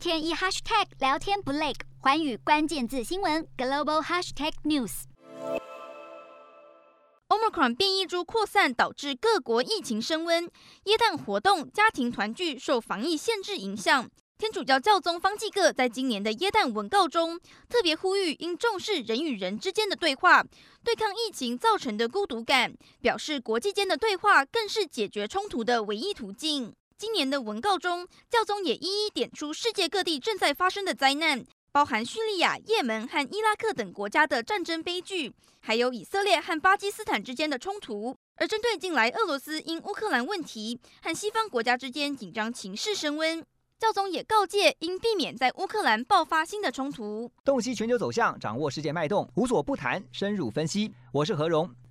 天一 hashtag 聊天不累，环宇关键字新闻 global hashtag news。Omicron 变异株扩散导致各国疫情升温，耶诞活动、家庭团聚受防疫限制影响。天主教教宗方济各在今年的耶诞文告中，特别呼吁应重视人与人之间的对话，对抗疫情造成的孤独感，表示国际间的对话更是解决冲突的唯一途径。今年的文告中，教宗也一一点出世界各地正在发生的灾难，包含叙利亚、也门和伊拉克等国家的战争悲剧，还有以色列和巴基斯坦之间的冲突。而针对近来俄罗斯因乌克兰问题和西方国家之间紧张情势升温。教宗也告诫，应避免在乌克兰爆发新的冲突。洞悉全球走向，掌握世界脉动，无所不谈，深入分析。我是何荣，